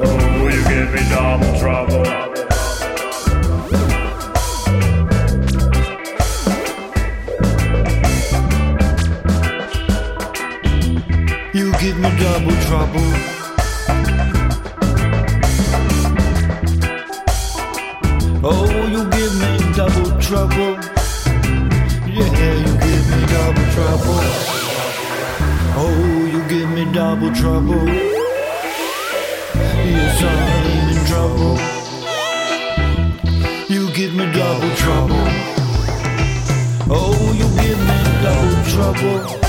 Oh, you give me trouble. You give me double trouble. Oh, you give me double trouble. Yeah, you give me double trouble. Oh, you give me double trouble. Yes, I'm in trouble. You give me double trouble. Oh, you give me double trouble.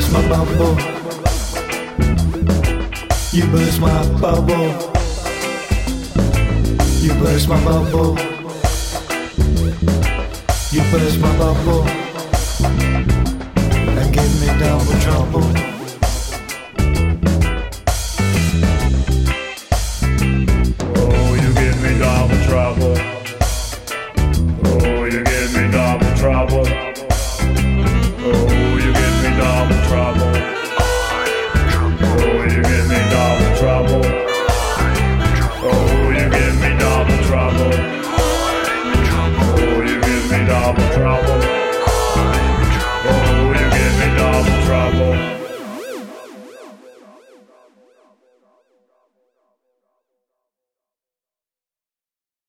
Burst my bubble. You burst my bubble. You burst my bubble. You burst my bubble. And give me double trouble. Oh, you give me double trouble. Oh, you give me double trouble.